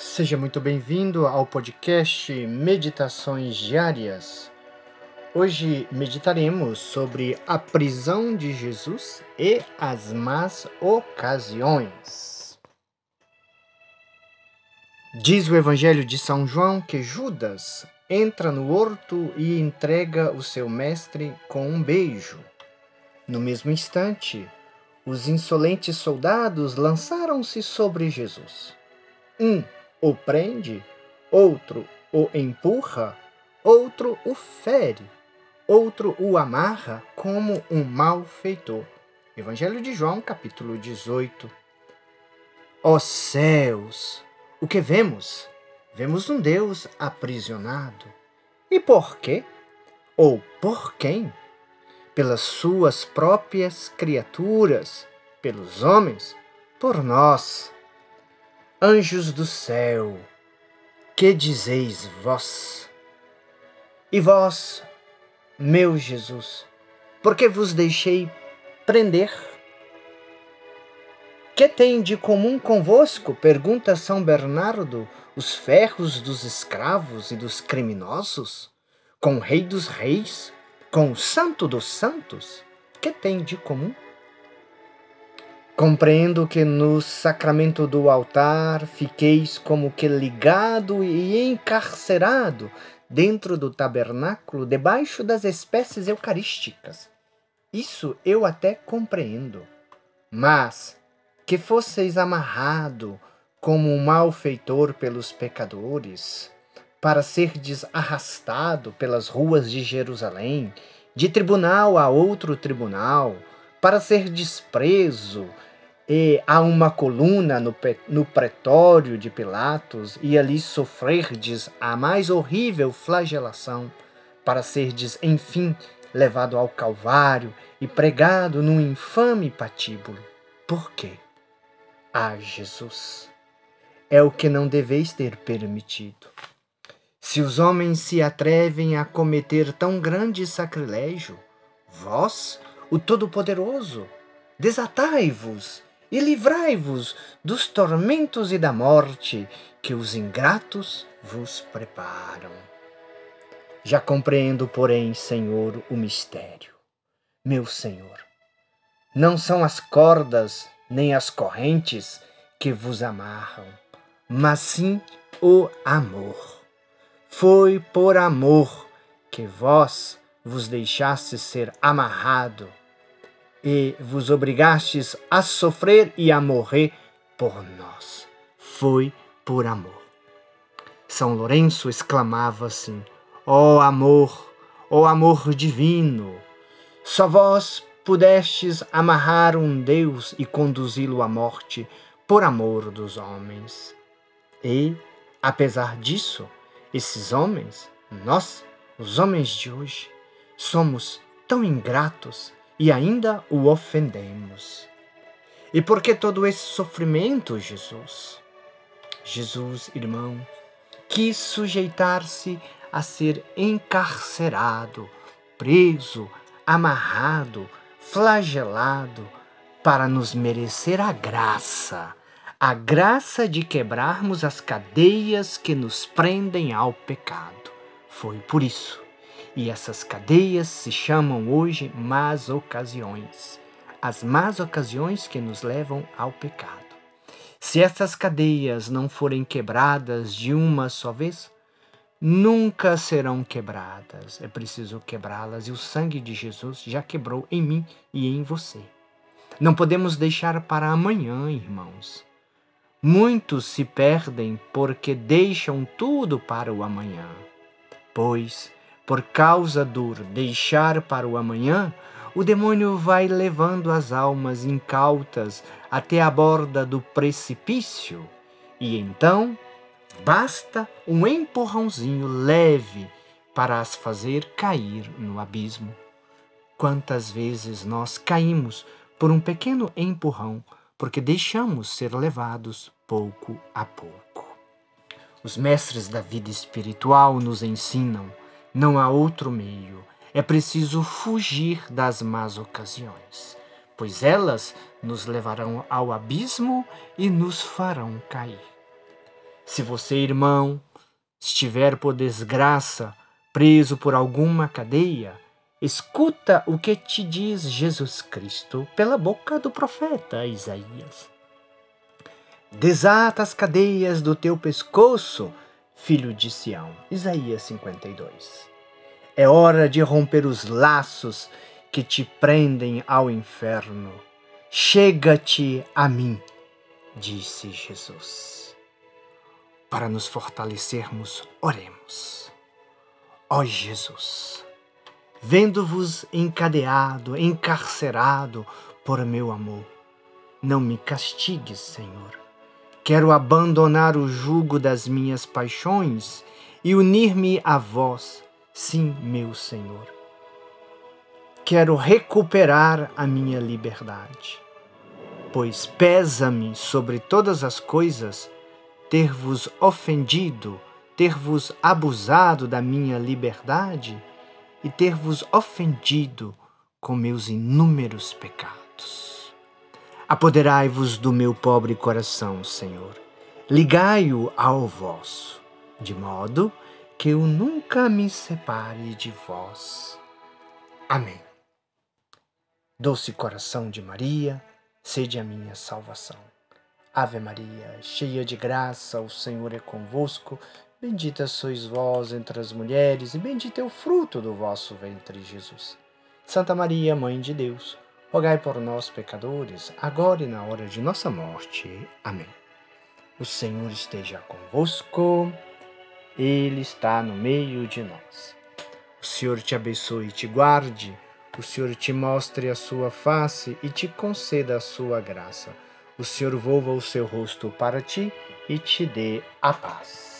Seja muito bem-vindo ao podcast Meditações Diárias. Hoje meditaremos sobre a prisão de Jesus e as más ocasiões. Diz o Evangelho de São João que Judas entra no horto e entrega o seu mestre com um beijo. No mesmo instante, os insolentes soldados lançaram-se sobre Jesus. Um o prende, outro o empurra, outro o fere, outro o amarra como um malfeitor. Evangelho de João, capítulo 18. Ó céus, o que vemos? Vemos um Deus aprisionado. E por quê? Ou por quem? Pelas suas próprias criaturas, pelos homens, por nós Anjos do céu, que dizeis vós? E vós, meu Jesus, por que vos deixei prender? Que tem de comum convosco, pergunta São Bernardo, os ferros dos escravos e dos criminosos? Com o Rei dos Reis? Com o Santo dos Santos? Que tem de comum? Compreendo que no sacramento do altar fiqueis como que ligado e encarcerado dentro do tabernáculo, debaixo das espécies eucarísticas. Isso eu até compreendo. Mas que fosseis amarrado como um malfeitor pelos pecadores, para serdes arrastado pelas ruas de Jerusalém, de tribunal a outro tribunal, para ser desprezo e há uma coluna no, no pretório de Pilatos, e ali sofrerdes a mais horrível flagelação, para serdes, enfim, levado ao Calvário e pregado num infame patíbulo. Por quê? Ah, Jesus, é o que não deveis ter permitido. Se os homens se atrevem a cometer tão grande sacrilégio, vós, o Todo-Poderoso, desatai-vos e livrai-vos dos tormentos e da morte que os ingratos vos preparam. Já compreendo, porém, Senhor, o mistério. Meu Senhor, não são as cordas nem as correntes que vos amarram, mas sim o amor. Foi por amor que vós vos deixastes ser amarrado e vos obrigastes a sofrer e a morrer por nós. Foi por amor. São Lourenço exclamava assim: Ó oh amor, ó oh amor divino, só vós pudestes amarrar um Deus e conduzi-lo à morte por amor dos homens. E, apesar disso, esses homens, nós, os homens de hoje, somos tão ingratos e ainda o ofendemos. E por que todo esse sofrimento, Jesus? Jesus, irmão, quis sujeitar-se a ser encarcerado, preso, amarrado, flagelado, para nos merecer a graça, a graça de quebrarmos as cadeias que nos prendem ao pecado. Foi por isso e essas cadeias se chamam hoje más ocasiões, as más ocasiões que nos levam ao pecado. Se essas cadeias não forem quebradas de uma só vez, nunca serão quebradas. É preciso quebrá-las e o sangue de Jesus já quebrou em mim e em você. Não podemos deixar para amanhã, irmãos. Muitos se perdem porque deixam tudo para o amanhã. Pois por causa do deixar para o amanhã, o demônio vai levando as almas incautas até a borda do precipício, e então basta um empurrãozinho leve para as fazer cair no abismo. Quantas vezes nós caímos por um pequeno empurrão porque deixamos ser levados pouco a pouco. Os mestres da vida espiritual nos ensinam não há outro meio. É preciso fugir das más ocasiões, pois elas nos levarão ao abismo e nos farão cair. Se você, irmão, estiver por desgraça preso por alguma cadeia, escuta o que te diz Jesus Cristo pela boca do profeta Isaías. Desata as cadeias do teu pescoço, filho de Sião. Isaías 52. É hora de romper os laços que te prendem ao inferno. Chega-te a mim, disse Jesus. Para nos fortalecermos, oremos. Ó Jesus, vendo-vos encadeado, encarcerado por meu amor, não me castigues, Senhor. Quero abandonar o jugo das minhas paixões e unir-me a vós, sim, meu Senhor. Quero recuperar a minha liberdade, pois pesa-me sobre todas as coisas ter-vos ofendido ter-vos abusado da minha liberdade e ter-vos ofendido com meus inúmeros pecados. Apoderai-vos do meu pobre coração, Senhor, ligai-o ao vosso, de modo que eu nunca me separe de vós. Amém. Doce coração de Maria, sede a minha salvação. Ave Maria, cheia de graça, o Senhor é convosco. Bendita sois vós entre as mulheres, e bendito é o fruto do vosso ventre, Jesus. Santa Maria, Mãe de Deus, rogai por nós, pecadores, agora e na hora de nossa morte. Amém. O Senhor esteja convosco, Ele está no meio de nós. O Senhor te abençoe e te guarde, o Senhor te mostre a sua face e te conceda a sua graça. O Senhor volva o seu rosto para ti e te dê a paz.